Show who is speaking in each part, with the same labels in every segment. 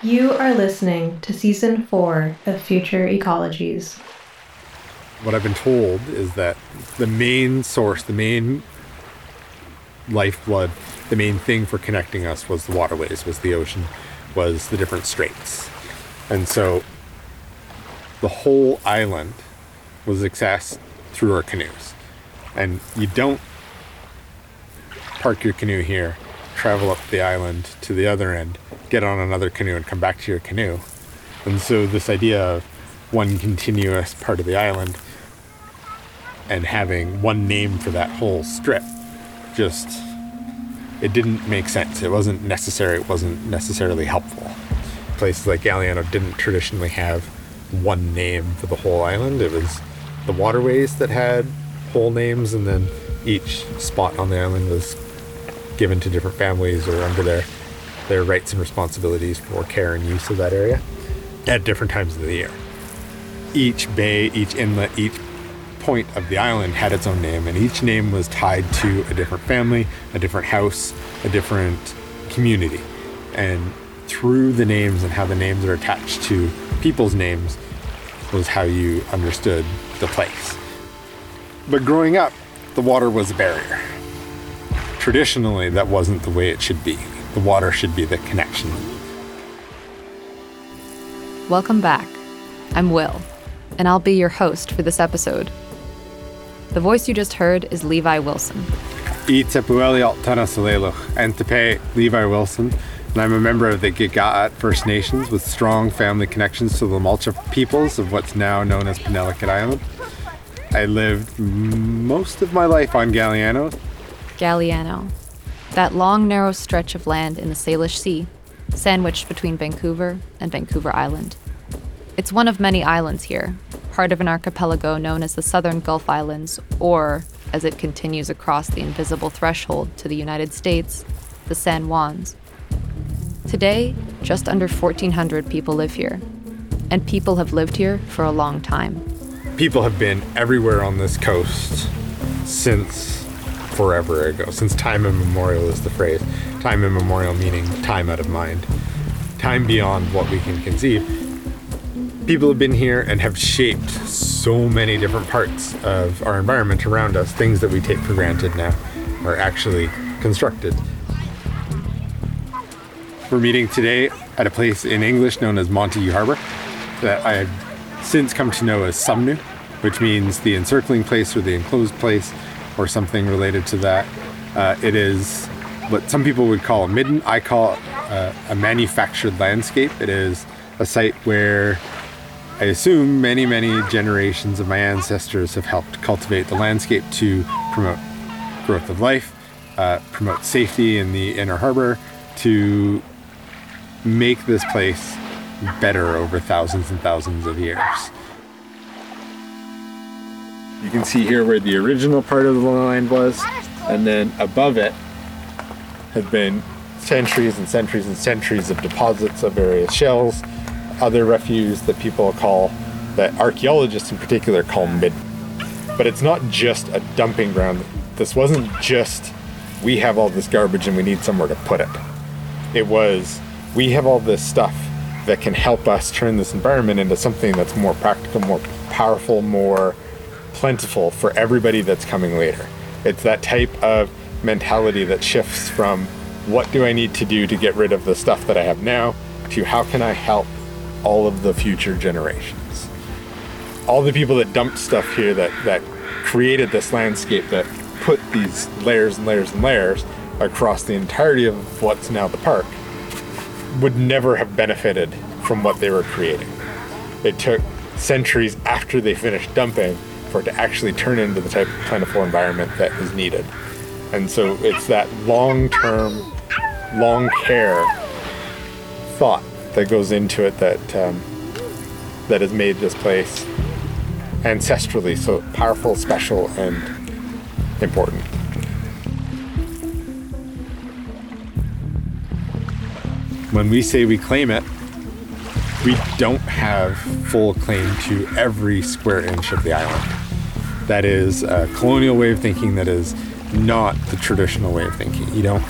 Speaker 1: You are listening to season four of Future Ecologies.
Speaker 2: What I've been told is that the main source, the main lifeblood, the main thing for connecting us was the waterways, was the ocean, was the different straits. And so the whole island was accessed through our canoes. And you don't park your canoe here, travel up the island to the other end, get on another canoe, and come back to your canoe. And so, this idea of one continuous part of the island and having one name for that whole strip just it didn't make sense. It wasn't necessary. It wasn't necessarily helpful. Places like Galiano didn't traditionally have one name for the whole island. It was the waterways that had whole names and then each spot on the island was given to different families or under their their rights and responsibilities for care and use of that area at different times of the year each bay each inlet each point of the island had its own name, and each name was tied to a different family, a different house, a different community. And through the names and how the names are attached to people's names was how you understood the place. But growing up, the water was a barrier. Traditionally, that wasn't the way it should be. The water should be the connection.
Speaker 3: Welcome back. I'm Will, and I'll be your host for this episode. The voice you just heard is Levi Wilson.
Speaker 2: Levi Wilson, and I'm a member of the Gigaat First Nations with strong family connections to the Mulcha peoples of what's now known as Penelakut Island. I lived most of my life on Galiano.
Speaker 3: Galiano, that long, narrow stretch of land in the Salish Sea, sandwiched between Vancouver and Vancouver Island. It's one of many islands here, part of an archipelago known as the Southern Gulf Islands, or, as it continues across the invisible threshold to the United States, the San Juans. Today, just under 1,400 people live here, and people have lived here for a long time.
Speaker 2: People have been everywhere on this coast since forever ago, since time immemorial is the phrase. Time immemorial meaning time out of mind, time beyond what we can conceive people have been here and have shaped so many different parts of our environment around us. Things that we take for granted now are actually constructed. We're meeting today at a place in English known as Montague Harbor that I have since come to know as Sumnu, which means the encircling place or the enclosed place or something related to that. Uh, it is what some people would call a midden. I call it uh, a manufactured landscape. It is a site where I assume many, many generations of my ancestors have helped cultivate the landscape to promote growth of life, uh, promote safety in the inner harbor, to make this place better over thousands and thousands of years. You can see here where the original part of the land was, and then above it have been centuries and centuries and centuries of deposits of various shells other refuse that people call, that archaeologists in particular call mid. But it's not just a dumping ground. This wasn't just, we have all this garbage and we need somewhere to put it. It was, we have all this stuff that can help us turn this environment into something that's more practical, more powerful, more plentiful for everybody that's coming later. It's that type of mentality that shifts from what do I need to do to get rid of the stuff that I have now to how can I help all of the future generations. All the people that dumped stuff here that, that created this landscape that put these layers and layers and layers across the entirety of what's now the park would never have benefited from what they were creating. It took centuries after they finished dumping for it to actually turn into the type of plentiful environment that is needed. And so it's that long term, long care thought that goes into it that um, that has made this place ancestrally so powerful, special, and important. When we say we claim it, we don't have full claim to every square inch of the island. That is a colonial way of thinking that is not the traditional way of thinking. You don't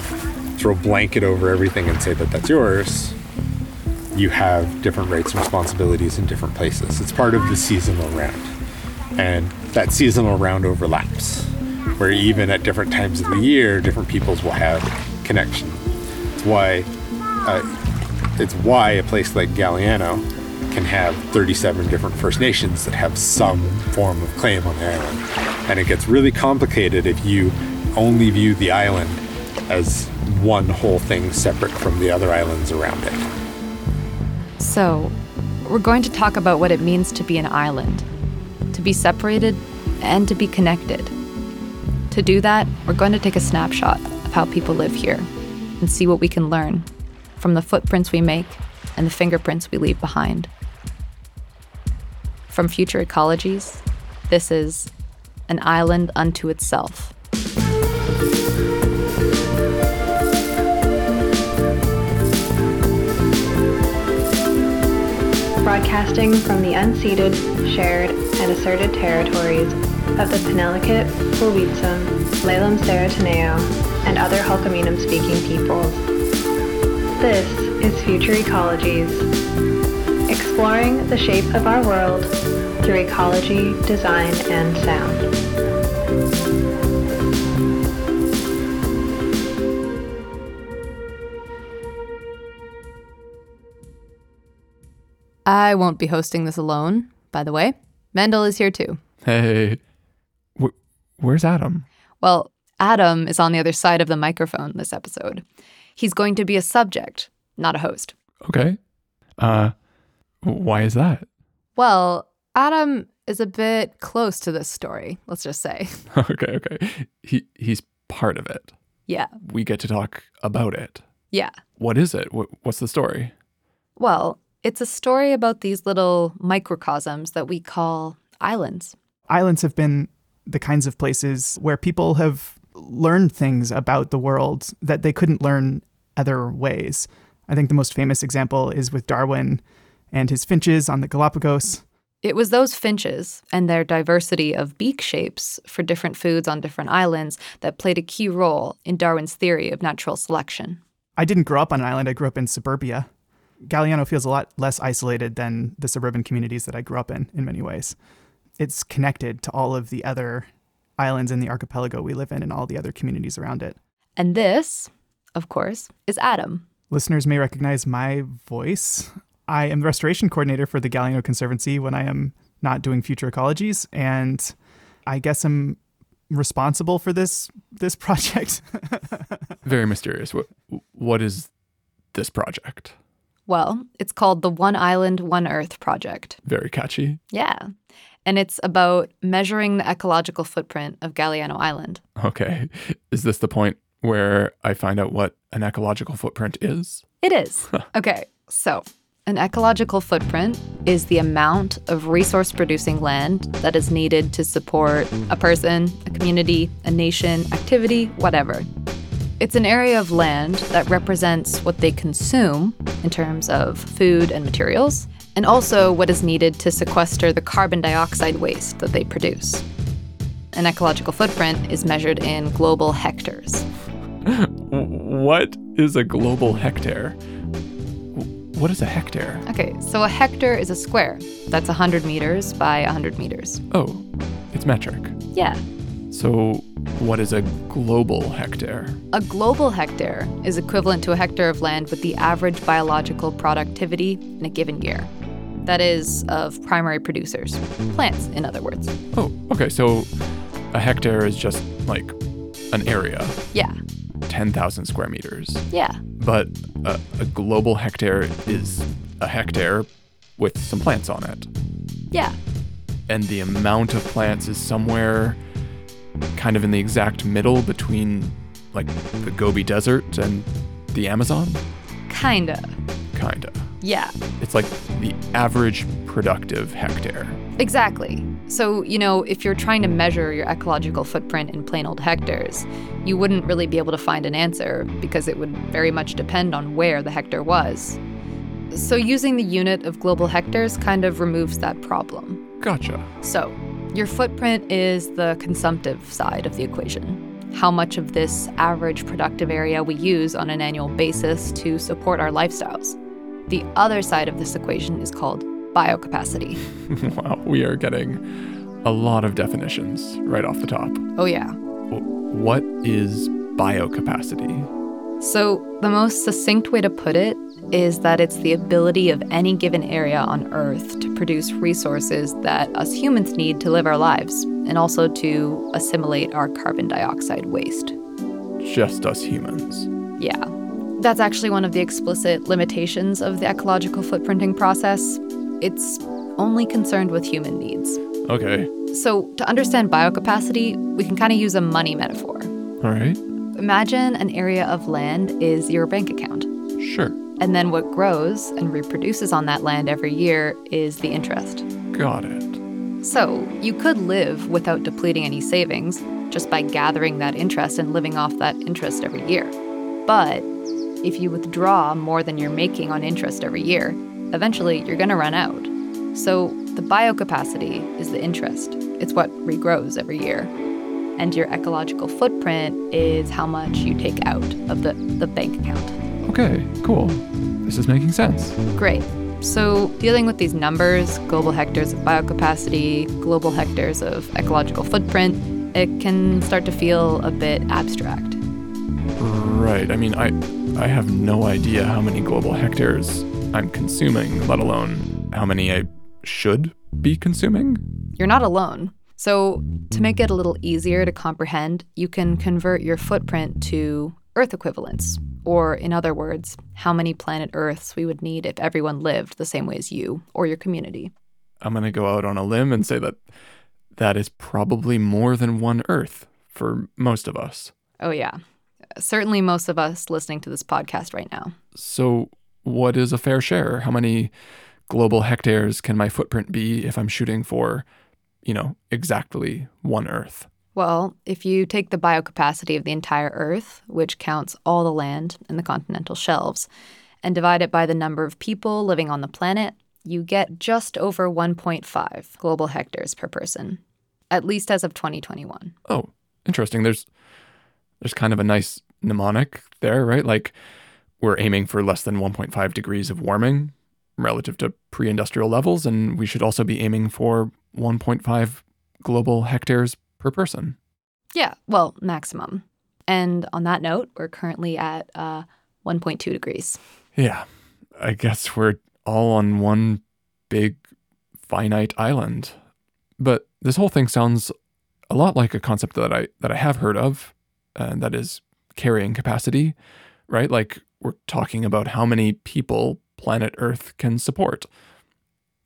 Speaker 2: throw a blanket over everything and say that that's yours you have different rights and responsibilities in different places. It's part of the seasonal round. And that seasonal round overlaps, where even at different times of the year, different peoples will have connection. It's why, uh, it's why a place like Galiano can have 37 different First Nations that have some form of claim on the island. And it gets really complicated if you only view the island as one whole thing separate from the other islands around it.
Speaker 3: So, we're going to talk about what it means to be an island, to be separated and to be connected. To do that, we're going to take a snapshot of how people live here and see what we can learn from the footprints we make and the fingerprints we leave behind. From Future Ecologies, this is An Island Unto Itself.
Speaker 1: Broadcasting from the unceded, shared, and asserted territories of the Penelakut, Wawitsum, Lalem Tseretaneo, and other Hulkaminam speaking peoples. This is Future Ecologies, exploring the shape of our world through ecology, design, and sound.
Speaker 3: I won't be hosting this alone, by the way. Mendel is here too.
Speaker 4: Hey, wh- where's Adam?
Speaker 3: Well, Adam is on the other side of the microphone this episode. He's going to be a subject, not a host.
Speaker 4: Okay. Uh, why is that?
Speaker 3: Well, Adam is a bit close to this story, let's just say.
Speaker 4: okay, okay. He he's part of it.
Speaker 3: Yeah,
Speaker 4: We get to talk about it.
Speaker 3: yeah.
Speaker 4: What is it? What, what's the story?
Speaker 3: Well, it's a story about these little microcosms that we call islands.
Speaker 5: islands have been the kinds of places where people have learned things about the world that they couldn't learn other ways. I think the most famous example is with Darwin and his finches on the Galapagos.
Speaker 3: It was those finches and their diversity of beak shapes for different foods on different islands that played a key role in Darwin's theory of natural selection.
Speaker 5: I didn't grow up on an island, I grew up in suburbia. Galiano feels a lot less isolated than the suburban communities that I grew up in, in many ways. It's connected to all of the other islands in the archipelago we live in and all the other communities around it.
Speaker 3: And this, of course, is Adam.
Speaker 5: Listeners may recognize my voice. I am the restoration coordinator for the Galiano Conservancy when I am not doing future ecologies, and I guess I'm responsible for this this project.
Speaker 4: Very mysterious. What what is this project?
Speaker 3: Well, it's called the One Island, One Earth project.
Speaker 4: Very catchy.
Speaker 3: Yeah. And it's about measuring the ecological footprint of Galiano Island.
Speaker 4: Okay. Is this the point where I find out what an ecological footprint is?
Speaker 3: It is. okay, so an ecological footprint is the amount of resource producing land that is needed to support a person, a community, a nation, activity, whatever. It's an area of land that represents what they consume in terms of food and materials, and also what is needed to sequester the carbon dioxide waste that they produce. An ecological footprint is measured in global hectares.
Speaker 4: What is a global hectare? What is a hectare?
Speaker 3: Okay, so a hectare is a square. That's 100 meters by 100 meters.
Speaker 4: Oh, it's metric.
Speaker 3: Yeah.
Speaker 4: So, what is a global hectare?
Speaker 3: A global hectare is equivalent to a hectare of land with the average biological productivity in a given year. That is, of primary producers. Plants, in other words.
Speaker 4: Oh, okay. So, a hectare is just like an area,
Speaker 3: Yeah,
Speaker 4: 10,000 square meters.
Speaker 3: yeah,
Speaker 4: But a, a global hectare is a hectare with some plants on it.
Speaker 3: yeah.
Speaker 4: And the amount of plants is somewhere kind of in the exact middle between like the Gobi Desert and the Amazon.
Speaker 3: Kinda.
Speaker 4: Kinda.
Speaker 3: Yeah,
Speaker 4: It's like the average productive hectare.
Speaker 3: exactly. So, you know, if you're trying to measure your ecological footprint in plain old hectares, you wouldn't really be able to find an answer because it would very much depend on where the hectare was. So, using the unit of global hectares kind of removes that problem.
Speaker 4: Gotcha.
Speaker 3: So, your footprint is the consumptive side of the equation. How much of this average productive area we use on an annual basis to support our lifestyles. The other side of this equation is called biocapacity.
Speaker 4: wow, we are getting a lot of definitions right off the top.
Speaker 3: Oh, yeah.
Speaker 4: What is biocapacity?
Speaker 3: So, the most succinct way to put it is that it's the ability of any given area on Earth to produce resources that us humans need to live our lives and also to assimilate our carbon dioxide waste.
Speaker 4: Just us humans.
Speaker 3: Yeah. That's actually one of the explicit limitations of the ecological footprinting process. It's only concerned with human needs.
Speaker 4: Okay.
Speaker 3: So, to understand biocapacity, we can kind of use a money metaphor.
Speaker 4: All right.
Speaker 3: Imagine an area of land is your bank account.
Speaker 4: Sure.
Speaker 3: And then what grows and reproduces on that land every year is the interest.
Speaker 4: Got it.
Speaker 3: So, you could live without depleting any savings just by gathering that interest and living off that interest every year. But if you withdraw more than you're making on interest every year, eventually you're going to run out. So, the biocapacity is the interest, it's what regrows every year and your ecological footprint is how much you take out of the, the bank account.
Speaker 4: Okay, cool. This is making sense.
Speaker 3: Great. So, dealing with these numbers, global hectares of biocapacity, global hectares of ecological footprint, it can start to feel a bit abstract.
Speaker 4: Right. I mean, I I have no idea how many global hectares I'm consuming, let alone how many I should be consuming.
Speaker 3: You're not alone. So, to make it a little easier to comprehend, you can convert your footprint to Earth equivalents, or in other words, how many planet Earths we would need if everyone lived the same way as you or your community.
Speaker 4: I'm going to go out on a limb and say that that is probably more than one Earth for most of us.
Speaker 3: Oh, yeah. Certainly, most of us listening to this podcast right now.
Speaker 4: So, what is a fair share? How many global hectares can my footprint be if I'm shooting for you know, exactly one Earth?
Speaker 3: Well, if you take the biocapacity of the entire Earth, which counts all the land and the continental shelves, and divide it by the number of people living on the planet, you get just over 1.5 global hectares per person, at least as of 2021.
Speaker 4: Oh, interesting. There's there's kind of a nice mnemonic there, right? Like we're aiming for less than 1.5 degrees of warming relative to pre-industrial levels and we should also be aiming for 1.5 global hectares per person.
Speaker 3: Yeah, well, maximum. And on that note, we're currently at uh, 1.2 degrees.
Speaker 4: Yeah, I guess we're all on one big finite island. But this whole thing sounds a lot like a concept that I that I have heard of, and that is carrying capacity, right? Like we're talking about how many people planet Earth can support.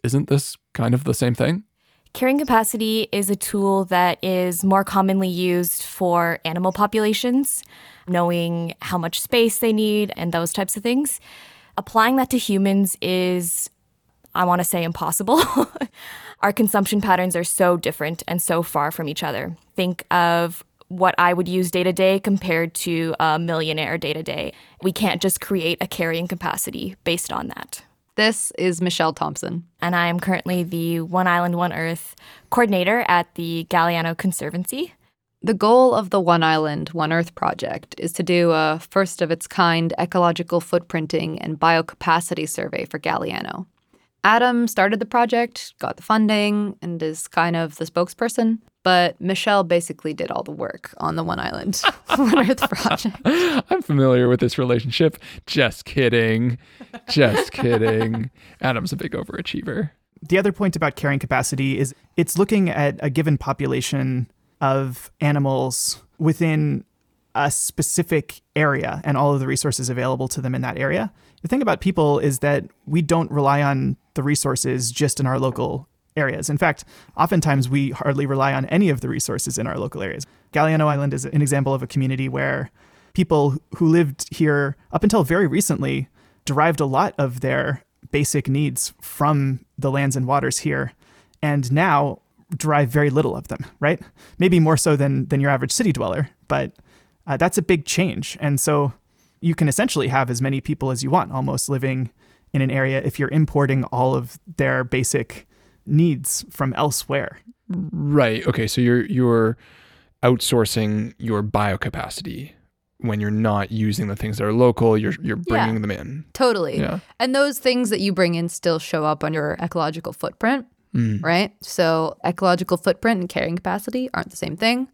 Speaker 4: Isn't this kind of the same thing?
Speaker 6: Carrying capacity is a tool that is more commonly used for animal populations, knowing how much space they need and those types of things. Applying that to humans is, I want to say, impossible. Our consumption patterns are so different and so far from each other. Think of what I would use day to day compared to a millionaire day to day. We can't just create a carrying capacity based on that.
Speaker 3: This is Michelle Thompson.
Speaker 6: And I am currently the One Island, One Earth coordinator at the Galiano Conservancy.
Speaker 3: The goal of the One Island, One Earth project is to do a first of its kind ecological footprinting and biocapacity survey for Galiano. Adam started the project, got the funding, and is kind of the spokesperson. But Michelle basically did all the work on the One Island, One Earth project.
Speaker 4: I'm familiar with this relationship. Just kidding. Just kidding. Adam's a big overachiever.
Speaker 5: The other point about carrying capacity is it's looking at a given population of animals within a specific area and all of the resources available to them in that area. The thing about people is that we don't rely on the resources just in our local areas. In fact, oftentimes we hardly rely on any of the resources in our local areas. Galiano Island is an example of a community where people who lived here up until very recently derived a lot of their basic needs from the lands and waters here and now derive very little of them, right? Maybe more so than than your average city dweller, but uh, that's a big change. And so you can essentially have as many people as you want almost living in an area if you're importing all of their basic needs from elsewhere.
Speaker 4: Right. Okay. So you're you're outsourcing your biocapacity, when you're not using the things that are local, you're you're bringing
Speaker 3: Yeah.
Speaker 4: them in.
Speaker 3: Totally.
Speaker 4: Yeah.
Speaker 3: And those things that you bring in still show up on your ecological footprint, mm. right? So, ecological footprint and carrying capacity aren't the same thing.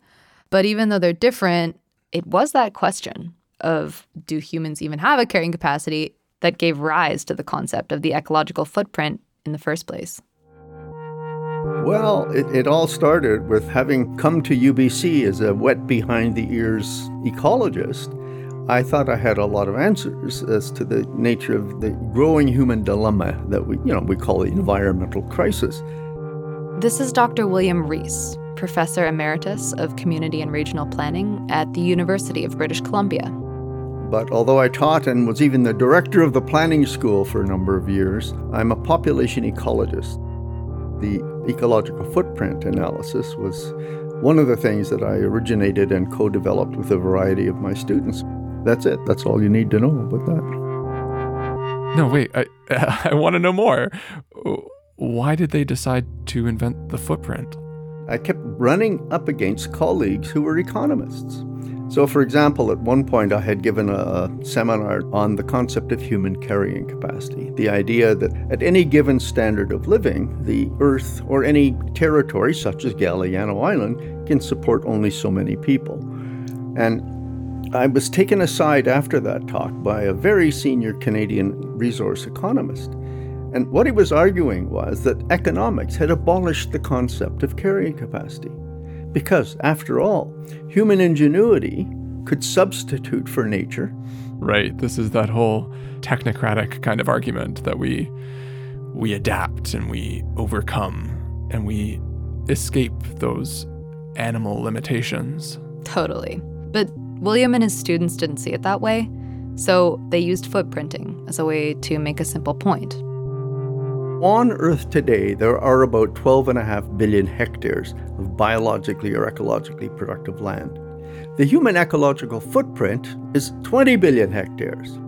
Speaker 3: But even though they're different, it was that question of do humans even have a carrying capacity that gave rise to the concept of the ecological footprint in the first place.
Speaker 7: Well, it, it all started with having come to UBC as a wet behind the ears ecologist. I thought I had a lot of answers as to the nature of the growing human dilemma that we, you know, we call the environmental crisis.
Speaker 3: This is Dr. William Rees, Professor Emeritus of Community and Regional Planning at the University of British Columbia.
Speaker 7: But although I taught and was even the director of the planning school for a number of years, I'm a population ecologist. The ecological footprint analysis was one of the things that I originated and co developed with a variety of my students. That's it. That's all you need to know about that.
Speaker 4: No, wait. I I want to know more. Why did they decide to invent the footprint?
Speaker 7: I kept running up against colleagues who were economists. So, for example, at one point I had given a seminar on the concept of human carrying capacity. The idea that at any given standard of living, the Earth or any territory, such as Galiano Island, can support only so many people. And I was taken aside after that talk by a very senior Canadian resource economist. And what he was arguing was that economics had abolished the concept of carrying capacity. Because, after all, human ingenuity could substitute for nature.
Speaker 4: Right. This is that whole technocratic kind of argument that we we adapt and we overcome and we escape those animal limitations.
Speaker 3: Totally. But William and his students didn't see it that way, so they used footprinting as a way to make a simple point.
Speaker 7: On Earth today, there are about 12.5 billion hectares of biologically or ecologically productive land. The human ecological footprint is 20 billion hectares.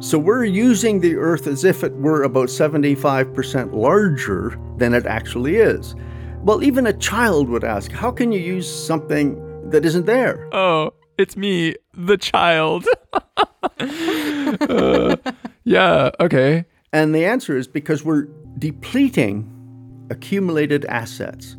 Speaker 7: So we're using the Earth as if it were about 75% larger than it actually is. Well, even a child would ask, how can you use something that isn't there?
Speaker 4: Oh, it's me, the child. Uh, yeah, okay.
Speaker 7: And the answer is because we're depleting accumulated assets.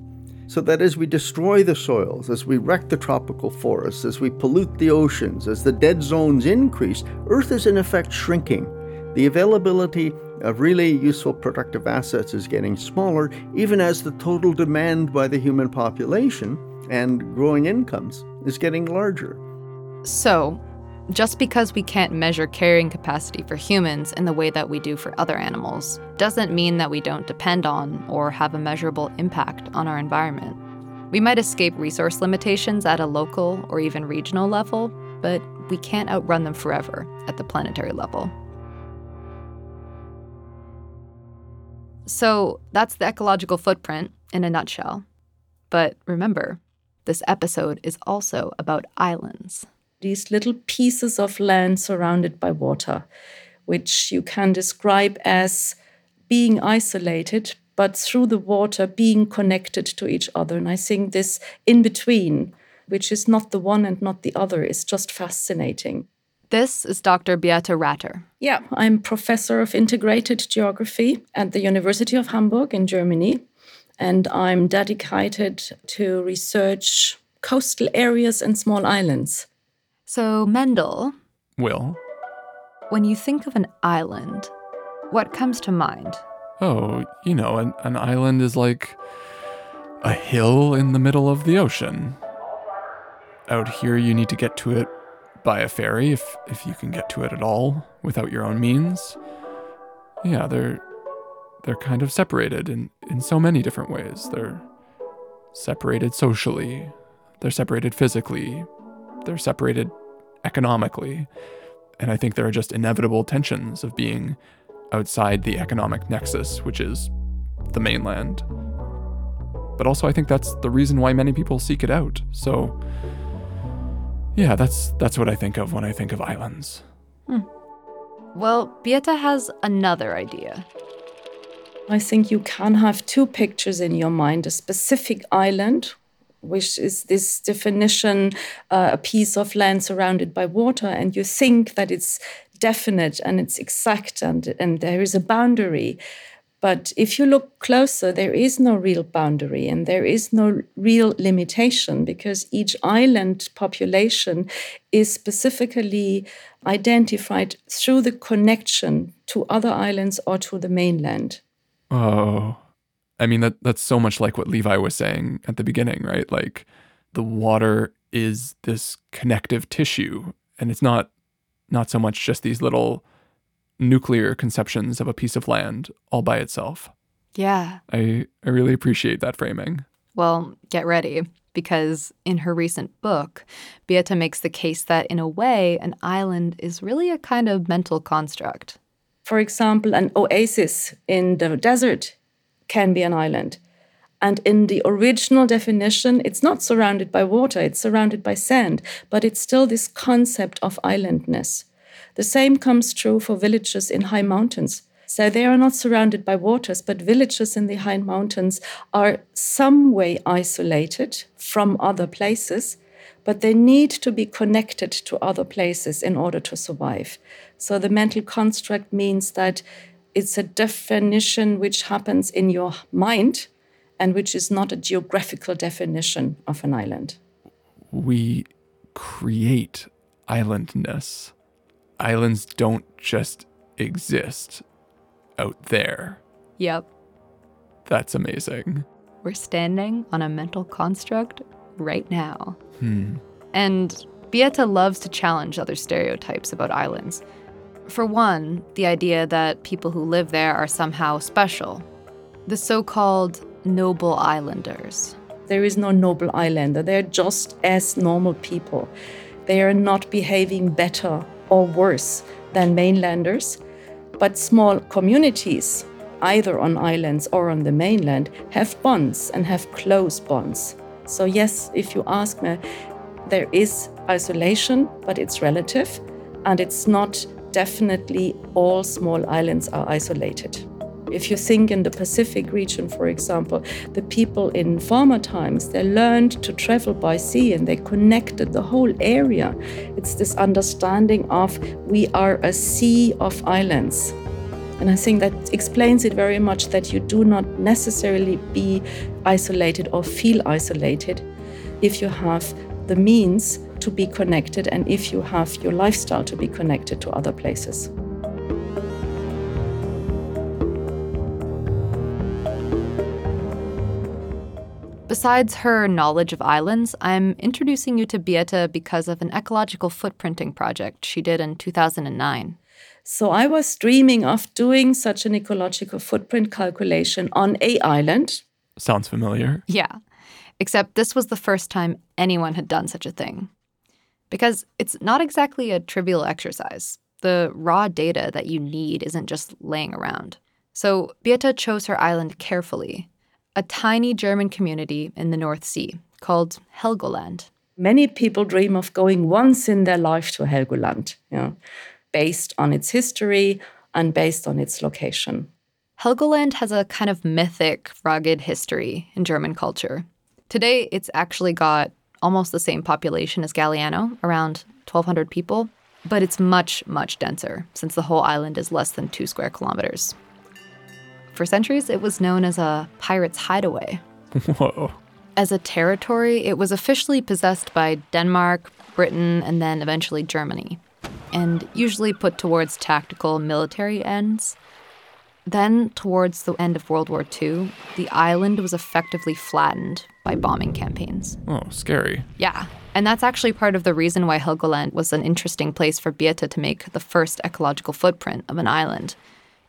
Speaker 7: So that as we destroy the soils, as we wreck the tropical forests, as we pollute the oceans, as the dead zones increase, Earth is in effect shrinking. The availability of really useful productive assets is getting smaller, even as the total demand by the human population and growing incomes is getting larger.
Speaker 3: So, just because we can't measure carrying capacity for humans in the way that we do for other animals doesn't mean that we don't depend on or have a measurable impact on our environment. We might escape resource limitations at a local or even regional level, but we can't outrun them forever at the planetary level. So, that's the ecological footprint in a nutshell. But remember, this episode is also about islands.
Speaker 8: These little pieces of land surrounded by water, which you can describe as being isolated, but through the water being connected to each other. And I think this in between, which is not the one and not the other, is just fascinating.
Speaker 3: This is Dr. Beate Ratter.
Speaker 8: Yeah, I'm professor of integrated geography at the University of Hamburg in Germany, and I'm dedicated to research coastal areas and small islands.
Speaker 3: So, Mendel,
Speaker 4: Will.
Speaker 3: when you think of an island, what comes to mind?
Speaker 4: Oh, you know, an, an island is like a hill in the middle of the ocean. Out here, you need to get to it by a ferry if, if you can get to it at all without your own means. Yeah, they're they're kind of separated in, in so many different ways. They're separated socially, they're separated physically, they're separated economically. And I think there are just inevitable tensions of being outside the economic nexus, which is the mainland. But also, I think that's the reason why many people seek it out. So, yeah, that's that's what I think of when I think of islands. Hmm.
Speaker 3: Well, Beate has another idea.
Speaker 8: I think you can have two pictures in your mind a specific island which is this definition, uh, a piece of land surrounded by water, and you think that it's definite and it's exact and, and there is a boundary. But if you look closer, there is no real boundary and there is no real limitation because each island population is specifically identified through the connection to other islands or to the mainland.
Speaker 4: Oh, I mean that that's so much like what Levi was saying at the beginning, right? Like the water is this connective tissue and it's not not so much just these little nuclear conceptions of a piece of land all by itself.
Speaker 3: Yeah.
Speaker 4: I, I really appreciate that framing.
Speaker 3: Well, get ready, because in her recent book, Beate makes the case that, in a way, an island is really a kind of mental construct.
Speaker 8: For example, an oasis in the desert can be an island. And in the original definition, it's not surrounded by water, it's surrounded by sand, but it's still this concept of islandness. The same comes true for villages in high mountains. So they are not surrounded by waters, but villages in the high mountains are some way isolated from other places, but they need to be connected to other places in order to survive. So the mental construct means that it's a definition which happens in your mind and which is not a geographical definition of an island.
Speaker 4: We create islandness. Islands don't just exist out there.
Speaker 3: Yep.
Speaker 4: That's amazing.
Speaker 3: We're standing on a mental construct right now.
Speaker 4: Hmm.
Speaker 3: And Beate loves to challenge other stereotypes about islands. For one, the idea that people who live there are somehow special. The so called noble islanders.
Speaker 8: There is no noble islander. They're just as normal people. They are not behaving better or worse than mainlanders. But small communities, either on islands or on the mainland, have bonds and have close bonds. So, yes, if you ask me, there is isolation, but it's relative, and it's not definitely all small islands are isolated. If you think in the Pacific region, for example, the people in former times, they learned to travel by sea and they connected the whole area. It's this understanding of we are a sea of islands. And I think that explains it very much that you do not necessarily be isolated or feel isolated if you have the means to be connected and if you have your lifestyle to be connected to other places.
Speaker 3: Besides her knowledge of islands, I'm introducing you to Beate because of an ecological footprinting project she did in 2009.
Speaker 8: So I was dreaming of doing such an ecological footprint calculation on a island.
Speaker 4: Sounds familiar.
Speaker 3: Yeah. Except this was the first time anyone had done such a thing. Because it's not exactly a trivial exercise. The raw data that you need isn't just laying around. So Beate chose her island carefully a tiny German community in the North Sea called Helgoland.
Speaker 8: Many people dream of going once in their life to Helgoland, you know, based on its history and based on its location.
Speaker 3: Helgoland has a kind of mythic, rugged history in German culture. Today, it's actually got almost the same population as Galiano, around 1,200 people, but it's much, much denser since the whole island is less than two square kilometers. For centuries, it was known as a pirate's hideaway.
Speaker 4: Whoa.
Speaker 3: As a territory, it was officially possessed by Denmark, Britain, and then eventually Germany, and usually put towards tactical military ends. Then, towards the end of World War II, the island was effectively flattened by bombing campaigns.
Speaker 4: Oh, scary.
Speaker 3: Yeah. And that's actually part of the reason why Helgoland was an interesting place for Beate to make the first ecological footprint of an island.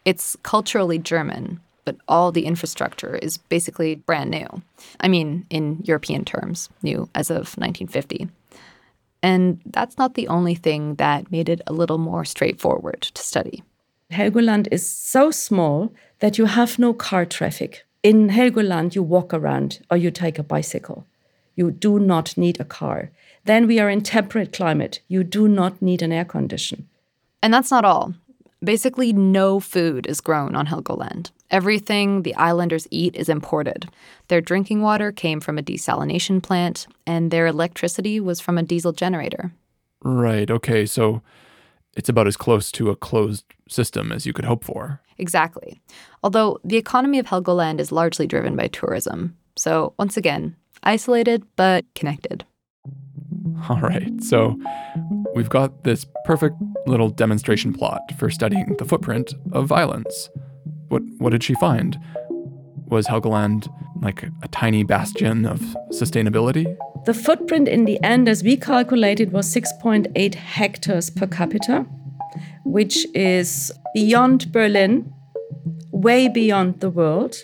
Speaker 3: It's culturally German, but all the infrastructure is basically brand new. I mean, in European terms, new as of 1950. And that's not the only thing that made it a little more straightforward to study.
Speaker 8: Helgoland is so small that you have no car traffic. In Helgoland, you walk around or you take a bicycle. You do not need a car. Then we are in temperate climate. You do not need an air condition.
Speaker 3: And that's not all. Basically, no food is grown on Helgoland. Everything the islanders eat is imported. Their drinking water came from a desalination plant, and their electricity was from a diesel generator.
Speaker 4: Right. Okay. So it's about as close to a closed system as you could hope for.
Speaker 3: Exactly. Although the economy of Helgoland is largely driven by tourism. So, once again, isolated but connected.
Speaker 4: All right. So we've got this perfect little demonstration plot for studying the footprint of violence. What what did she find? Was Helgoland like a tiny bastion of sustainability?
Speaker 8: The footprint in the end, as we calculated, was 6.8 hectares per capita, which is beyond Berlin, way beyond the world.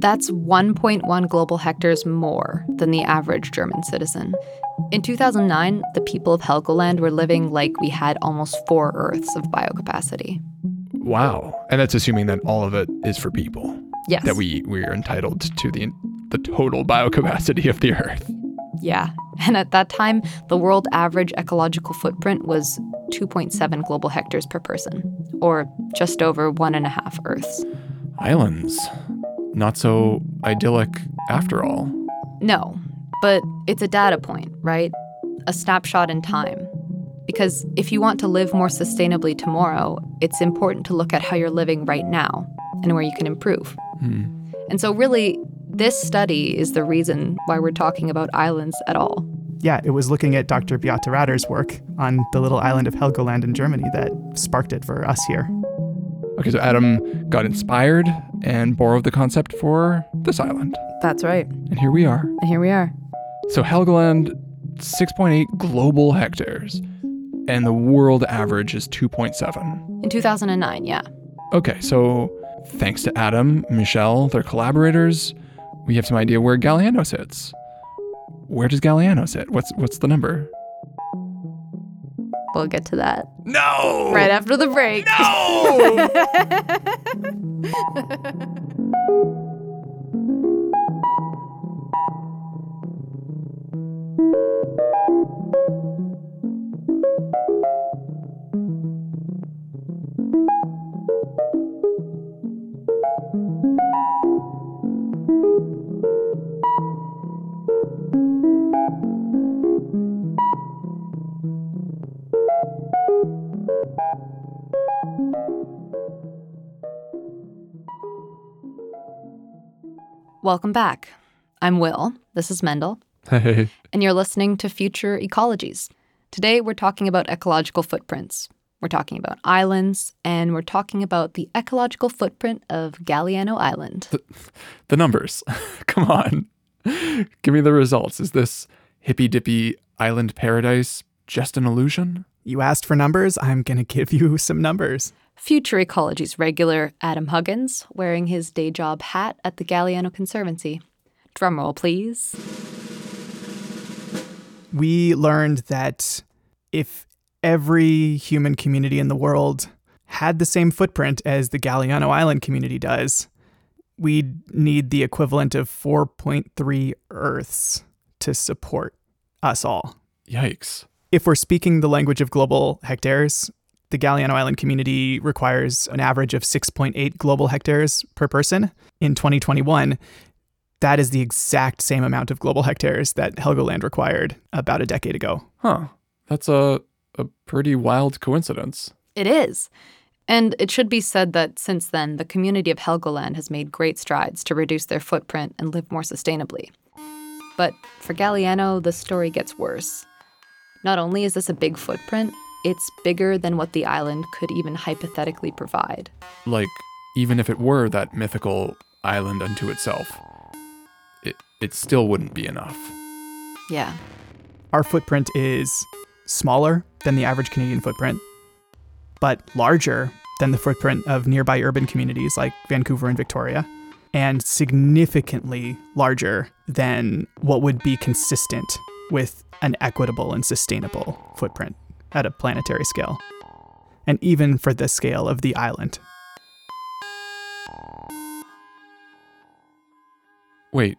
Speaker 3: That's 1.1 global hectares more than the average German citizen. In 2009, the people of Helgoland were living like we had almost four Earths of biocapacity.
Speaker 4: Wow. And that's assuming that all of it is for people.
Speaker 3: Yes.
Speaker 4: That we we are entitled to the the total biocapacity of the earth.
Speaker 3: Yeah. And at that time, the world average ecological footprint was 2.7 global hectares per person, or just over one and a half Earths.
Speaker 4: Islands. Not so idyllic after all.
Speaker 3: No, but it's a data point, right? A snapshot in time. Because if you want to live more sustainably tomorrow, it's important to look at how you're living right now and where you can improve.
Speaker 4: Hmm.
Speaker 3: And so, really, this study is the reason why we're talking about islands at all.
Speaker 5: Yeah, it was looking at Dr. Beate Ratter's work on the little island of Helgoland in Germany that sparked it for us here.
Speaker 4: Okay, so Adam got inspired and borrowed the concept for this island.
Speaker 3: That's right.
Speaker 4: And here we are.
Speaker 3: And here we are.
Speaker 4: So Helgoland, 6.8 global hectares, and the world average is 2.7.
Speaker 3: In 2009, yeah.
Speaker 4: Okay, so thanks to Adam, Michelle, their collaborators, we have some idea where Galiano sits. Where does Galiano sit? What's what's the number?
Speaker 3: We'll get to that
Speaker 4: No!
Speaker 3: right after the break. Welcome back. I'm Will. This is Mendel.
Speaker 4: Hey.
Speaker 3: and you're listening to Future Ecologies. Today, we're talking about ecological footprints. We're talking about islands, and we're talking about the ecological footprint of Galiano Island.
Speaker 4: The numbers. Come on. Give me the results. Is this hippy dippy island paradise just an illusion?
Speaker 5: You asked for numbers, I'm going to give you some numbers.
Speaker 3: Future Ecology's regular Adam Huggins wearing his day job hat at the Galiano Conservancy. Drumroll, please.
Speaker 5: We learned that if every human community in the world had the same footprint as the Galiano Island community does, we'd need the equivalent of 4.3 Earths to support us all.
Speaker 4: Yikes.
Speaker 5: If we're speaking the language of global hectares, the Galiano Island community requires an average of 6.8 global hectares per person. In 2021, that is the exact same amount of global hectares that Helgoland required about a decade ago.
Speaker 4: Huh. That's a, a pretty wild coincidence.
Speaker 3: It is. And it should be said that since then, the community of Helgoland has made great strides to reduce their footprint and live more sustainably. But for Galiano, the story gets worse. Not only is this a big footprint, it's bigger than what the island could even hypothetically provide.
Speaker 4: Like, even if it were that mythical island unto itself, it, it still wouldn't be enough.
Speaker 3: Yeah.
Speaker 5: Our footprint is smaller than the average Canadian footprint, but larger than the footprint of nearby urban communities like Vancouver and Victoria, and significantly larger than what would be consistent with an equitable and sustainable footprint at a planetary scale, and even for the scale of the island.
Speaker 4: Wait,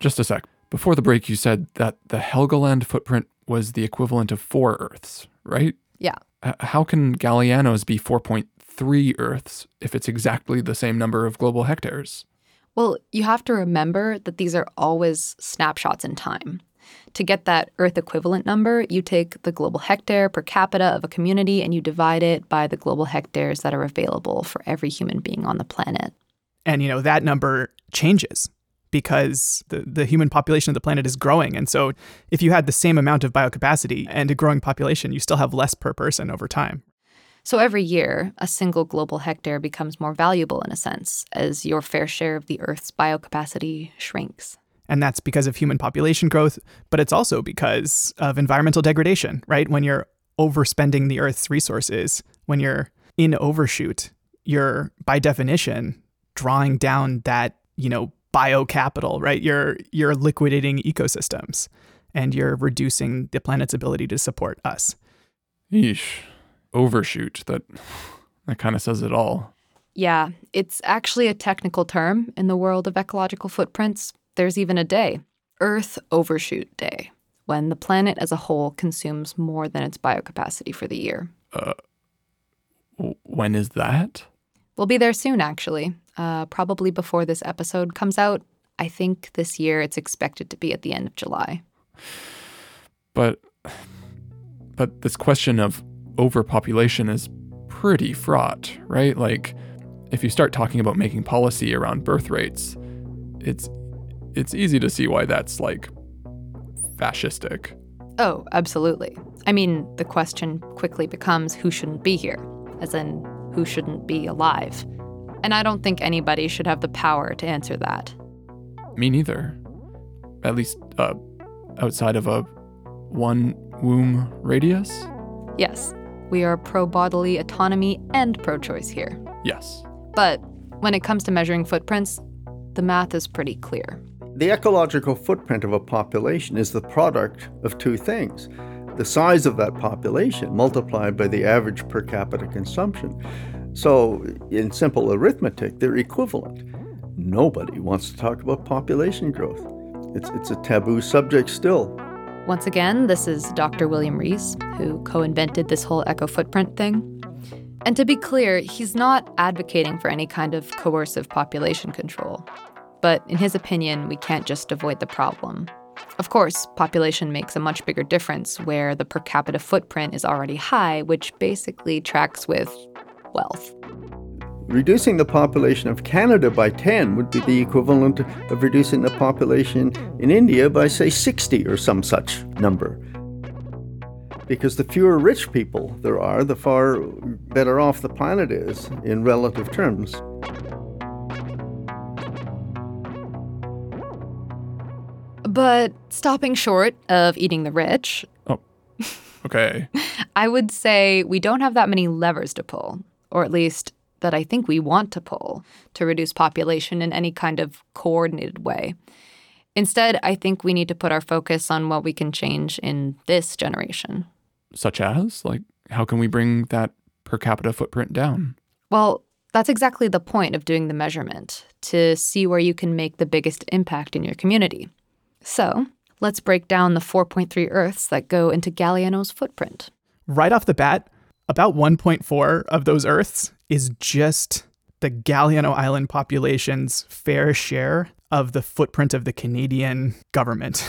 Speaker 4: just a sec. Before the break, you said that the Helgoland footprint was the equivalent of four Earths, right?
Speaker 3: Yeah.
Speaker 4: H- how can Galiano's be 4.3 Earths if it's exactly the same number of global hectares?
Speaker 3: Well, you have to remember that these are always snapshots in time. To get that Earth equivalent number, you take the global hectare per capita of a community and you divide it by the global hectares that are available for every human being on the planet.
Speaker 5: And, you know, that number changes because the, the human population of the planet is growing. And so if you had the same amount of biocapacity and a growing population, you still have less per person over time.
Speaker 3: So every year, a single global hectare becomes more valuable in a sense, as your fair share of the Earth's biocapacity shrinks.
Speaker 5: And that's because of human population growth, but it's also because of environmental degradation, right? When you're overspending the Earth's resources, when you're in overshoot, you're by definition drawing down that, you know, biocapital, right? You're you're liquidating ecosystems and you're reducing the planet's ability to support us.
Speaker 4: Yeesh. Overshoot. That that kind of says it all.
Speaker 3: Yeah, it's actually a technical term in the world of ecological footprints. There's even a day, Earth Overshoot Day, when the planet as a whole consumes more than its biocapacity for the year.
Speaker 4: Uh, when is that?
Speaker 3: We'll be there soon, actually. Uh, probably before this episode comes out. I think this year it's expected to be at the end of July.
Speaker 4: But, but this question of overpopulation is pretty fraught, right? Like, if you start talking about making policy around birth rates, it's it's easy to see why that's like fascistic.
Speaker 3: Oh, absolutely. I mean, the question quickly becomes who shouldn't be here, as in who shouldn't be alive. And I don't think anybody should have the power to answer that.
Speaker 4: Me neither. At least uh, outside of a one womb radius?
Speaker 3: Yes, we are pro bodily autonomy and pro choice here.
Speaker 4: Yes.
Speaker 3: But when it comes to measuring footprints, the math is pretty clear.
Speaker 7: The ecological footprint of a population is the product of two things the size of that population multiplied by the average per capita consumption. So, in simple arithmetic, they're equivalent. Nobody wants to talk about population growth. It's, it's a taboo subject still.
Speaker 3: Once again, this is Dr. William Rees, who co invented this whole eco footprint thing. And to be clear, he's not advocating for any kind of coercive population control. But in his opinion, we can't just avoid the problem. Of course, population makes a much bigger difference where the per capita footprint is already high, which basically tracks with wealth.
Speaker 7: Reducing the population of Canada by 10 would be the equivalent of reducing the population in India by, say, 60 or some such number. Because the fewer rich people there are, the far better off the planet is in relative terms.
Speaker 3: But stopping short of eating the rich,
Speaker 4: Oh, okay.
Speaker 3: I would say we don't have that many levers to pull, or at least that I think we want to pull to reduce population in any kind of coordinated way. Instead, I think we need to put our focus on what we can change in this generation.
Speaker 4: Such as? Like, how can we bring that per capita footprint down?
Speaker 3: Well, that's exactly the point of doing the measurement to see where you can make the biggest impact in your community. So, let's break down the 4.3 Earths that go into Galiano's footprint.
Speaker 5: Right off the bat, about 1.4 of those Earths is just the Galiano Island population's fair share of the footprint of the Canadian government.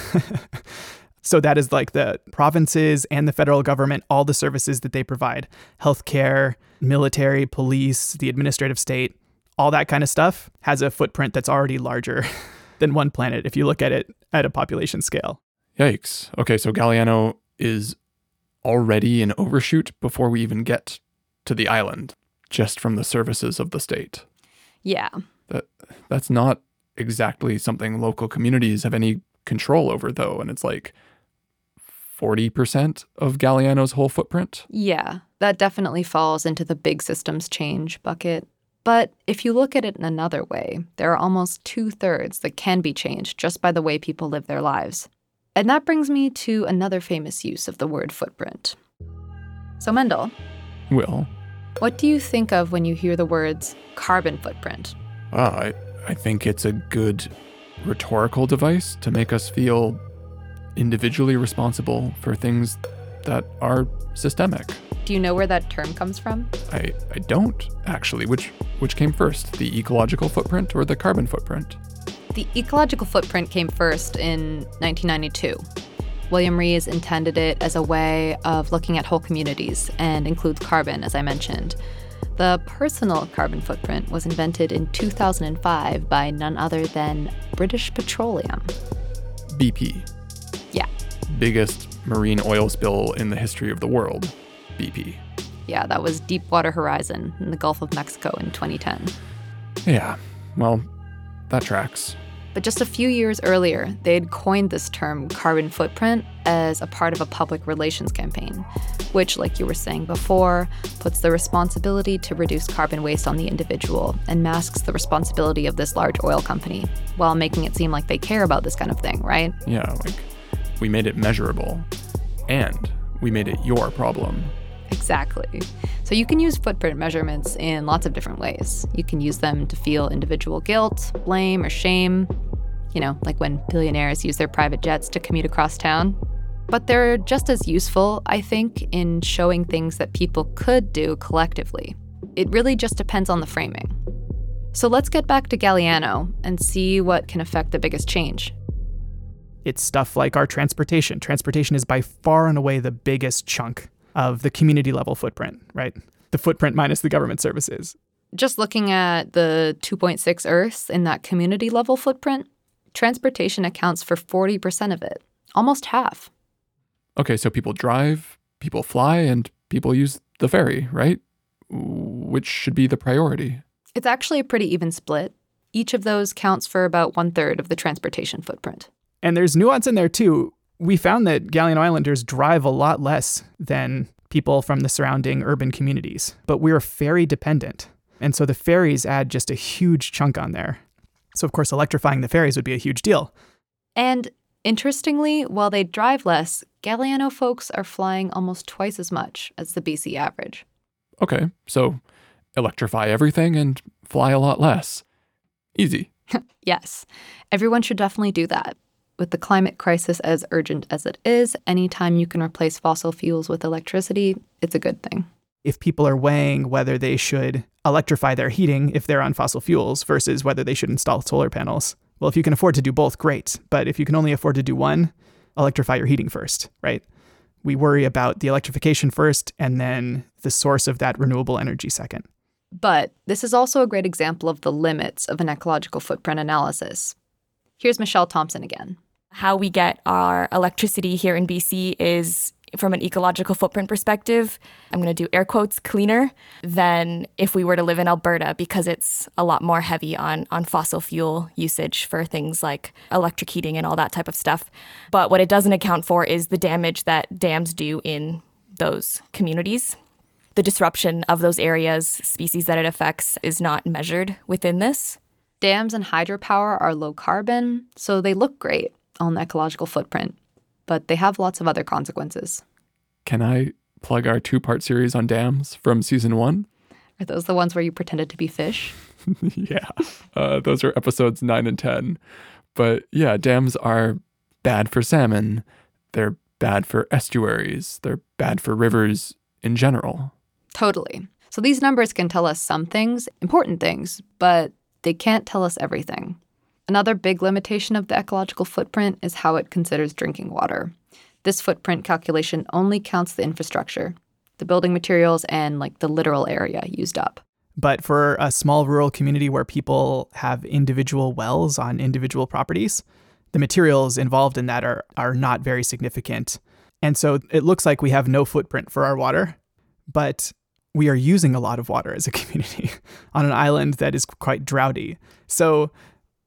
Speaker 5: so that is like the provinces and the federal government, all the services that they provide healthcare, military, police, the administrative state, all that kind of stuff has a footprint that's already larger than one planet if you look at it at a population scale.
Speaker 4: Yikes. Okay, so Galiano is already an overshoot before we even get to the island, just from the services of the state.
Speaker 3: Yeah.
Speaker 4: That that's not exactly something local communities have any control over though, and it's like 40% of Galiano's whole footprint.
Speaker 3: Yeah, that definitely falls into the big systems change bucket. But if you look at it in another way, there are almost two thirds that can be changed just by the way people live their lives. And that brings me to another famous use of the word footprint. So, Mendel,
Speaker 4: Will,
Speaker 3: what do you think of when you hear the words carbon footprint?
Speaker 4: ah, I, I think it's a good rhetorical device to make us feel individually responsible for things that are systemic.
Speaker 3: Do you know where that term comes from?
Speaker 4: I, I don't actually. Which which came first, the ecological footprint or the carbon footprint?
Speaker 3: The ecological footprint came first in 1992. William Rees intended it as a way of looking at whole communities and includes carbon, as I mentioned. The personal carbon footprint was invented in 2005 by none other than British Petroleum.
Speaker 4: BP.
Speaker 3: Yeah.
Speaker 4: Biggest marine oil spill in the history of the world. BP.
Speaker 3: Yeah, that was Deepwater Horizon in the Gulf of Mexico in 2010.
Speaker 4: Yeah, well, that tracks.
Speaker 3: But just a few years earlier, they had coined this term carbon footprint as a part of a public relations campaign, which, like you were saying before, puts the responsibility to reduce carbon waste on the individual and masks the responsibility of this large oil company while making it seem like they care about this kind of thing, right?
Speaker 4: Yeah, like we made it measurable and we made it your problem.
Speaker 3: Exactly. So you can use footprint measurements in lots of different ways. You can use them to feel individual guilt, blame, or shame. You know, like when billionaires use their private jets to commute across town. But they're just as useful, I think, in showing things that people could do collectively. It really just depends on the framing. So let's get back to Galiano and see what can affect the biggest change.
Speaker 5: It's stuff like our transportation. Transportation is by far and away the biggest chunk of the community level footprint, right? The footprint minus the government services.
Speaker 3: Just looking at the 2.6 Earths in that community level footprint, transportation accounts for 40% of it, almost half.
Speaker 4: Okay, so people drive, people fly, and people use the ferry, right? Which should be the priority.
Speaker 3: It's actually a pretty even split. Each of those counts for about one third of the transportation footprint.
Speaker 5: And there's nuance in there too we found that Galiano Islanders drive a lot less than people from the surrounding urban communities, but we're ferry dependent. And so the ferries add just a huge chunk on there. So, of course, electrifying the ferries would be a huge deal.
Speaker 3: And interestingly, while they drive less, Galiano folks are flying almost twice as much as the BC average.
Speaker 4: Okay, so electrify everything and fly a lot less. Easy.
Speaker 3: yes, everyone should definitely do that with the climate crisis as urgent as it is, anytime you can replace fossil fuels with electricity, it's a good thing.
Speaker 5: If people are weighing whether they should electrify their heating if they're on fossil fuels versus whether they should install solar panels, well, if you can afford to do both, great. But if you can only afford to do one, electrify your heating first, right? We worry about the electrification first and then the source of that renewable energy second.
Speaker 3: But this is also a great example of the limits of an ecological footprint analysis. Here's Michelle Thompson again.
Speaker 6: How we get our electricity here in BC is from an ecological footprint perspective, I'm going to do air quotes cleaner than if we were to live in Alberta because it's a lot more heavy on on fossil fuel usage for things like electric heating and all that type of stuff. But what it doesn't account for is the damage that dams do in those communities. The disruption of those areas, species that it affects is not measured within this.
Speaker 3: Dams and hydropower are low carbon, so they look great on the ecological footprint, but they have lots of other consequences.
Speaker 4: Can I plug our two part series on dams from season one?
Speaker 3: Are those the ones where you pretended to be fish?
Speaker 4: yeah, uh, those are episodes nine and 10. But yeah, dams are bad for salmon. They're bad for estuaries. They're bad for rivers in general.
Speaker 3: Totally. So these numbers can tell us some things, important things, but they can't tell us everything. Another big limitation of the ecological footprint is how it considers drinking water. This footprint calculation only counts the infrastructure, the building materials, and like the literal area used up.
Speaker 5: But for a small rural community where people have individual wells on individual properties, the materials involved in that are, are not very significant. And so it looks like we have no footprint for our water, but we are using a lot of water as a community on an island that is quite droughty. So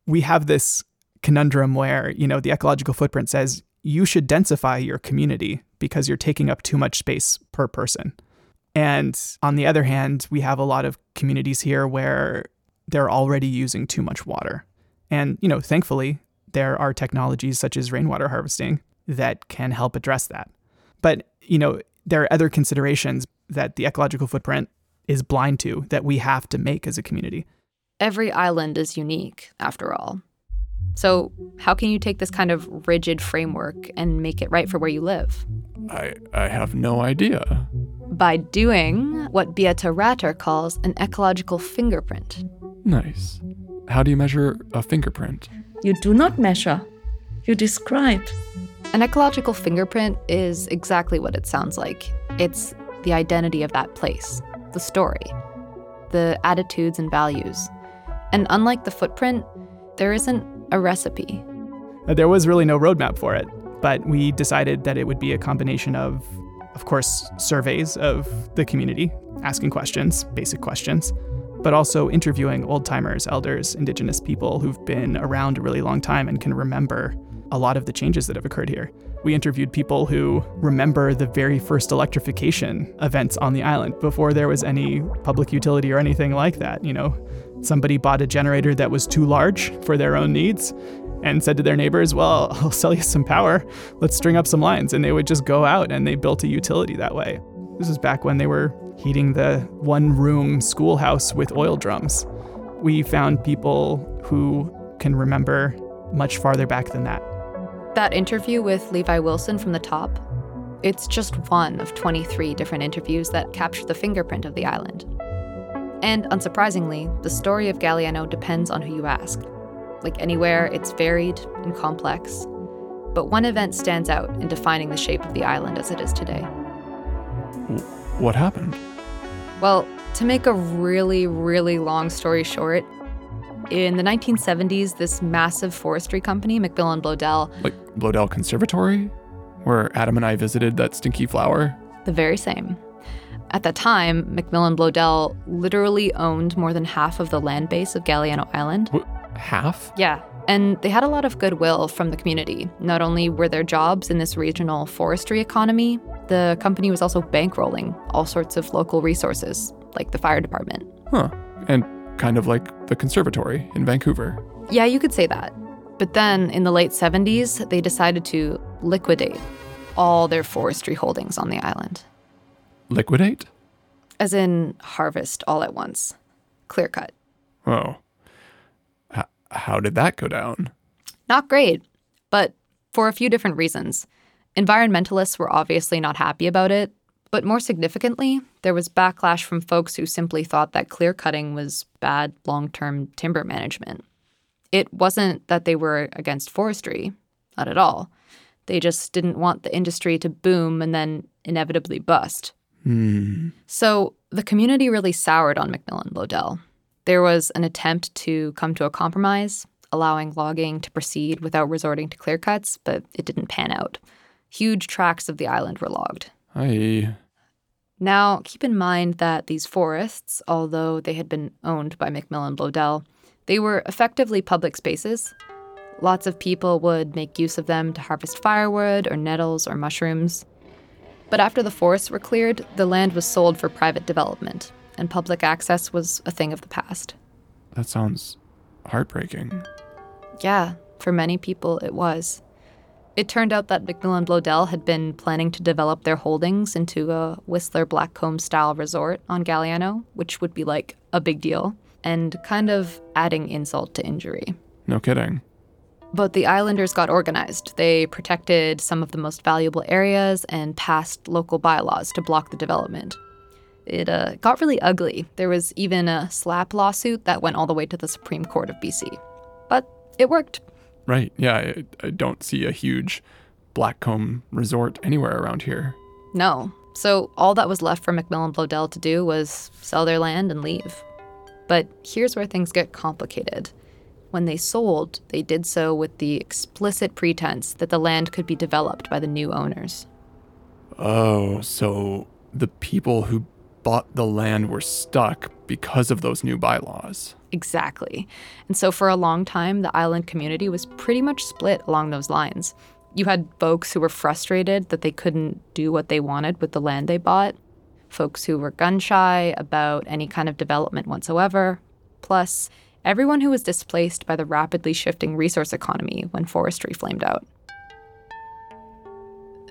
Speaker 5: we have this conundrum where, you know, the ecological footprint says you should densify your community because you're taking up too much space per person. And on the other hand, we have a lot of communities here where they're already using too much water. And, you know, thankfully, there are technologies such as rainwater harvesting that can help address that. But, you know, there are other considerations that the ecological footprint is blind to that we have to make as a community.
Speaker 3: Every island is unique, after all. So, how can you take this kind of rigid framework and make it right for where you live?
Speaker 4: I, I have no idea.
Speaker 3: By doing what Beate Ratter calls an ecological fingerprint.
Speaker 4: Nice. How do you measure a fingerprint?
Speaker 8: You do not measure, you describe.
Speaker 3: An ecological fingerprint is exactly what it sounds like it's the identity of that place, the story, the attitudes and values. And unlike the footprint, there isn't a recipe.
Speaker 5: Uh, There was really no roadmap for it, but we decided that it would be a combination of, of course, surveys of the community, asking questions, basic questions, but also interviewing old timers, elders, indigenous people who've been around a really long time and can remember a lot of the changes that have occurred here. We interviewed people who remember the very first electrification events on the island before there was any public utility or anything like that. You know, somebody bought a generator that was too large for their own needs and said to their neighbors, Well, I'll sell you some power. Let's string up some lines. And they would just go out and they built a utility that way. This is back when they were heating the one room schoolhouse with oil drums. We found people who can remember much farther back than that.
Speaker 3: That interview with Levi Wilson from the top, it's just one of 23 different interviews that capture the fingerprint of the island. And unsurprisingly, the story of Galiano depends on who you ask. Like anywhere, it's varied and complex. But one event stands out in defining the shape of the island as it is today.
Speaker 4: What happened?
Speaker 3: Well, to make a really, really long story short, in the 1970s, this massive forestry company, Macmillan Bloedel,
Speaker 4: Like Bloedel Conservatory? Where Adam and I visited that stinky flower?
Speaker 3: the very same. At the time, Macmillan Bloedel literally owned more than half of the land base of Galiano Island.
Speaker 4: Wh- half?
Speaker 3: Yeah. And they had a lot of goodwill from the community. Not only were there jobs in this regional forestry economy, the company was also bankrolling all sorts of local resources, like the fire department.
Speaker 4: Huh. And kind of like the conservatory in Vancouver.
Speaker 3: Yeah, you could say that. But then in the late 70s, they decided to liquidate all their forestry holdings on the island,
Speaker 4: Liquidate?
Speaker 3: as in harvest all at once. Clear cut.
Speaker 4: Oh. H- how did that go down?
Speaker 3: Not great, but for a few different reasons. Environmentalists were obviously not happy about it, but more significantly, there was backlash from folks who simply thought that clear cutting was bad long term timber management. It wasn't that they were against forestry, not at all. They just didn't want the industry to boom and then inevitably bust.
Speaker 4: Hmm.
Speaker 3: So the community really soured on McMillan Bloedel. There was an attempt to come to a compromise, allowing logging to proceed without resorting to clear cuts, but it didn't pan out. Huge tracts of the island were logged.
Speaker 4: I.
Speaker 3: Now, keep in mind that these forests, although they had been owned by Macmillan Bloedel, they were effectively public spaces. Lots of people would make use of them to harvest firewood or nettles or mushrooms. But after the forests were cleared, the land was sold for private development, and public access was a thing of the past.
Speaker 4: That sounds heartbreaking.
Speaker 3: Yeah, for many people, it was. It turned out that McMillan Bloedel had been planning to develop their holdings into a Whistler Blackcomb style resort on Galiano, which would be like a big deal, and kind of adding insult to injury.
Speaker 4: No kidding.
Speaker 3: But the islanders got organized. They protected some of the most valuable areas and passed local bylaws to block the development. It uh, got really ugly. There was even a SLAPP lawsuit that went all the way to the Supreme Court of BC. But it worked.
Speaker 4: Right. Yeah, I, I don't see a huge Blackcomb resort anywhere around here.
Speaker 3: No. So all that was left for McMillan Bloedel to do was sell their land and leave. But here's where things get complicated. When they sold, they did so with the explicit pretense that the land could be developed by the new owners.
Speaker 4: Oh, so the people who bought the land were stuck because of those new bylaws.
Speaker 3: Exactly. And so for a long time, the island community was pretty much split along those lines. You had folks who were frustrated that they couldn't do what they wanted with the land they bought, folks who were gun shy about any kind of development whatsoever, plus everyone who was displaced by the rapidly shifting resource economy when forestry flamed out.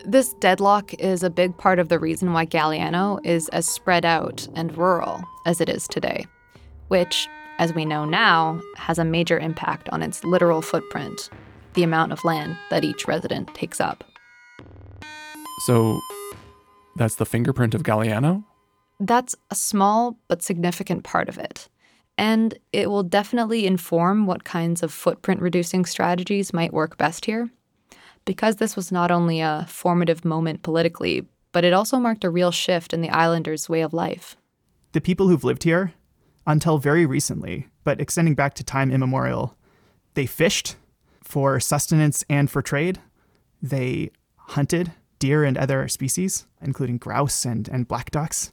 Speaker 3: This deadlock is a big part of the reason why Galiano is as spread out and rural as it is today, which as we know now, has a major impact on its literal footprint, the amount of land that each resident takes up.
Speaker 4: So that's the fingerprint of Galiano?
Speaker 3: That's a small but significant part of it. And it will definitely inform what kinds of footprint reducing strategies might work best here. Because this was not only a formative moment politically, but it also marked a real shift in the islanders' way of life.
Speaker 5: The people who've lived here, until very recently, but extending back to time immemorial, they fished for sustenance and for trade. They hunted deer and other species, including grouse and, and black ducks.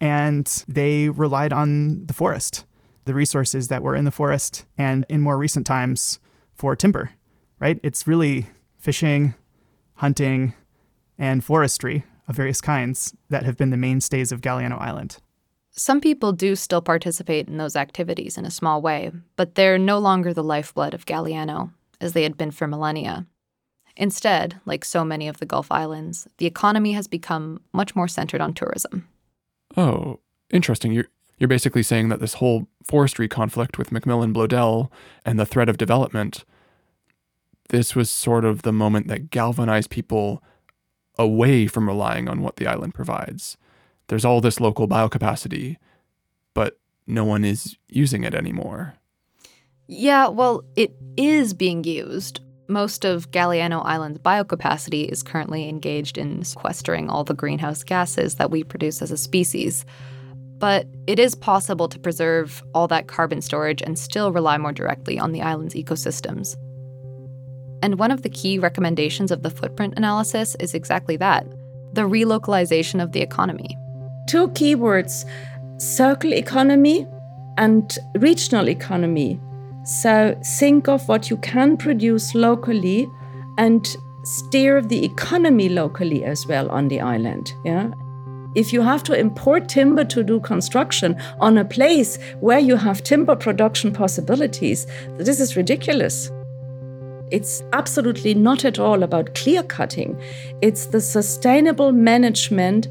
Speaker 5: And they relied on the forest, the resources that were in the forest, and in more recent times for timber, right? It's really fishing, hunting, and forestry of various kinds that have been the mainstays of Galiano Island.
Speaker 3: Some people do still participate in those activities in a small way, but they're no longer the lifeblood of Galiano, as they had been for millennia. Instead, like so many of the Gulf Islands, the economy has become much more centered on tourism.
Speaker 4: Oh, interesting. You're you're basically saying that this whole forestry conflict with McMillan Bloedel and the threat of development, this was sort of the moment that galvanized people away from relying on what the island provides. There's all this local biocapacity, but no one is using it anymore.
Speaker 3: Yeah, well, it is being used, most of Galiano Island's biocapacity is currently engaged in sequestering all the greenhouse gases that we produce as a species. But it is possible to preserve all that carbon storage and still rely more directly on the island's ecosystems. And one of the key recommendations of the footprint analysis is exactly that the relocalization of the economy.
Speaker 8: Two keywords circle economy and regional economy. So think of what you can produce locally and steer the economy locally as well on the island. Yeah. If you have to import timber to do construction on a place where you have timber production possibilities, this is ridiculous. It's absolutely not at all about clear cutting. It's the sustainable management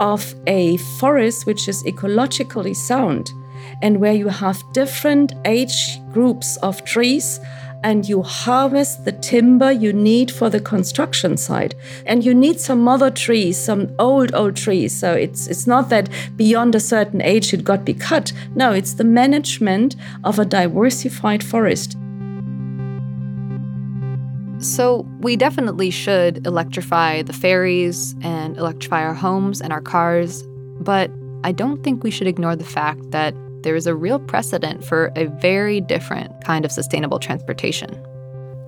Speaker 8: of a forest which is ecologically sound and where you have different age groups of trees and you harvest the timber you need for the construction site. And you need some mother trees some old old trees. So it's it's not that beyond a certain age it got be cut. No it's the management of a diversified forest
Speaker 3: so we definitely should electrify the ferries and electrify our homes and our cars but i don't think we should ignore the fact that there is a real precedent for a very different kind of sustainable transportation.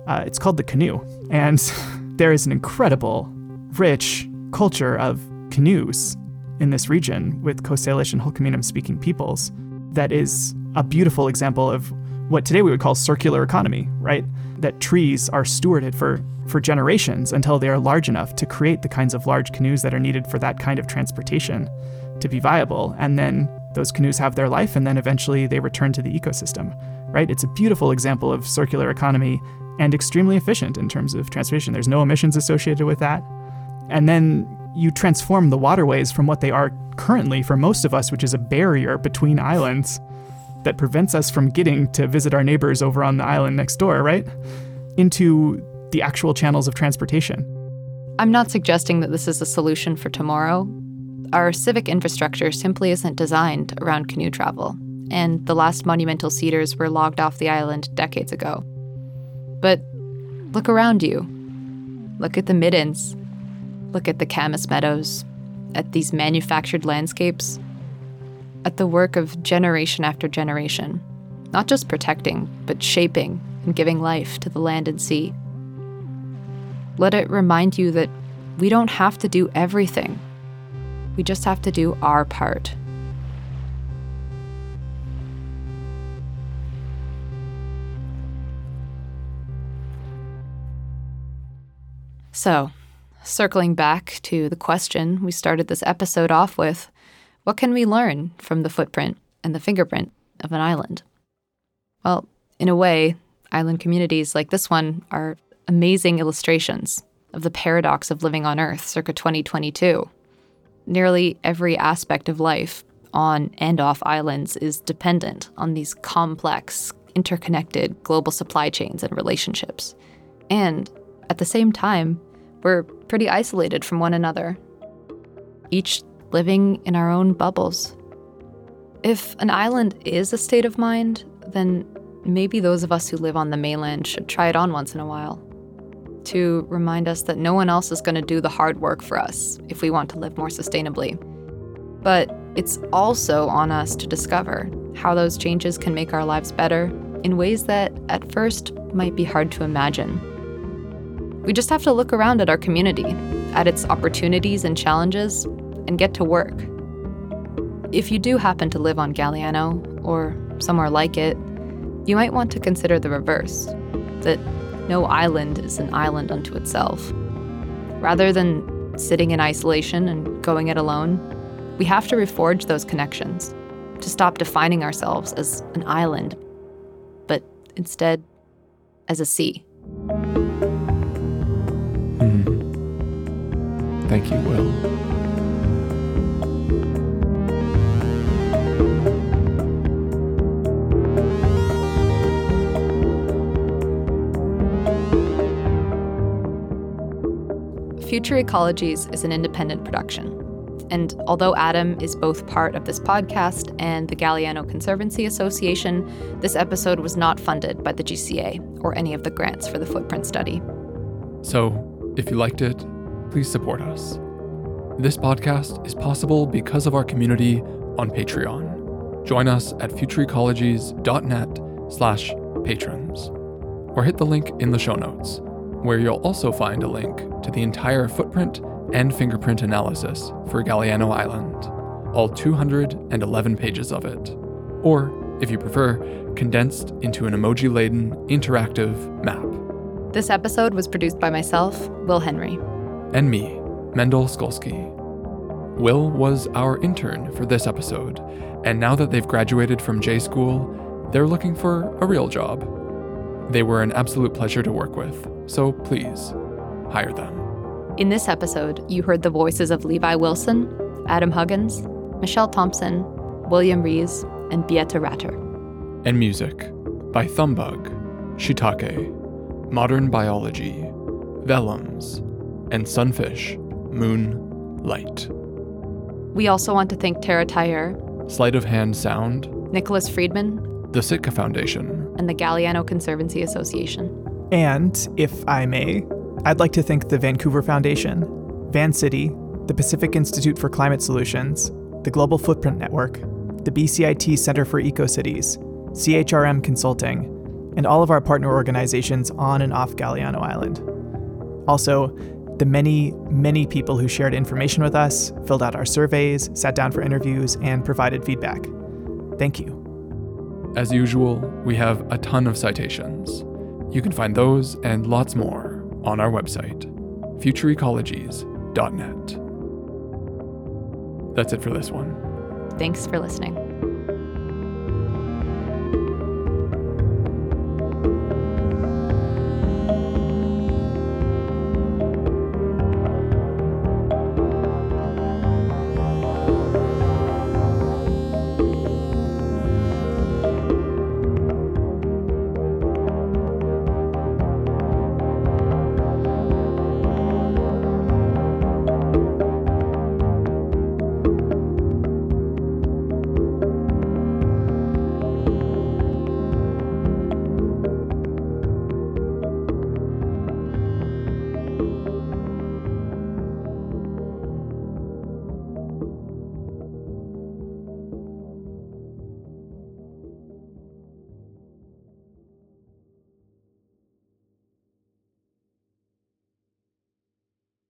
Speaker 5: Uh, it's called the canoe, and there is an incredible, rich culture of canoes in this region with Coast Salish and Hul'q'umi'num' speaking peoples that is a beautiful example of what today we would call circular economy, right? That trees are stewarded for, for generations until they are large enough to create the kinds of large canoes that are needed for that kind of transportation to be viable. And then those canoes have their life and then eventually they return to the ecosystem, right? It's a beautiful example of circular economy and extremely efficient in terms of transportation. There's no emissions associated with that. And then you transform the waterways from what they are currently for most of us, which is a barrier between islands that prevents us from getting to visit our neighbors over on the island next door, right? Into the actual channels of transportation.
Speaker 3: I'm not suggesting that this is a solution for tomorrow, our civic infrastructure simply isn't designed around canoe travel, and the last monumental cedars were logged off the island decades ago. But look around you. Look at the middens. Look at the camas meadows. At these manufactured landscapes. At the work of generation after generation, not just protecting, but shaping and giving life to the land and sea. Let it remind you that we don't have to do everything we just have to do our part. So, circling back to the question we started this episode off with what can we learn from the footprint and the fingerprint of an island? Well, in a way, island communities like this one are amazing illustrations of the paradox of living on Earth circa 2022 nearly every aspect of life on and off islands is dependent on these complex, interconnected global supply chains and relationships. And at the same time, we're pretty isolated from one another, each living in our own bubbles. If an island is a state of mind, then maybe those of us who live on the mainland should try it on once in a while to remind us that no one else is going to do the hard work for us if we want to live more sustainably. But it's also on us to discover how those changes can make our lives better in ways that at first might be hard to imagine. We just have to look around at our community, at its opportunities and challenges, and get to work. If you do happen to live on Galiano or somewhere like it, you might want to consider the reverse that no island is an island unto itself. Rather than sitting in isolation and going it alone, we have to reforge those connections to stop defining ourselves as an island, but instead as a sea.
Speaker 4: Hmm. Thank you, Will.
Speaker 3: Future Ecologies is an independent production. And although Adam is both part of this podcast and the Galiano Conservancy Association, this episode was not funded by the GCA or any of the grants for the footprint study.
Speaker 4: So, if you liked it, please support us. This podcast is possible because of our community on Patreon. Join us at futureecologies.net slash patrons, or hit the link in the show notes where you'll also find a link to the entire footprint and fingerprint analysis for Galiano Island, all 211 pages of it. Or, if you prefer, condensed into an emoji laden, interactive map.
Speaker 3: This episode was produced by myself, Will Henry.
Speaker 4: And me, Mendel Skulski. Will was our intern for this episode, and now that they've graduated from J School, they're looking for a real job. They were an absolute pleasure to work with, so please hire them.
Speaker 3: In this episode, you heard the voices of Levi Wilson, Adam Huggins, Michelle Thompson, William Rees, and Beate Ratter.
Speaker 4: And music by Thumbug, Shiitake, Modern Biology, Vellums, and Sunfish, Moon, Light.
Speaker 3: We also want to thank Tara Tyre,
Speaker 4: Sleight of Hand Sound,
Speaker 3: Nicholas Friedman,
Speaker 4: the Sitka Foundation,
Speaker 3: and the Galiano Conservancy Association.
Speaker 5: And, if I may, I'd like to thank the Vancouver Foundation, Van City, the Pacific Institute for Climate Solutions, the Global Footprint Network, the BCIT Center for EcoCities, CHRM Consulting, and all of our partner organizations on and off Galiano Island. Also, the many, many people who shared information with us, filled out our surveys, sat down for interviews, and provided feedback. Thank you.
Speaker 4: As usual, we have a ton of citations. You can find those and lots more on our website, futureecologies.net. That's it for this one.
Speaker 3: Thanks for listening.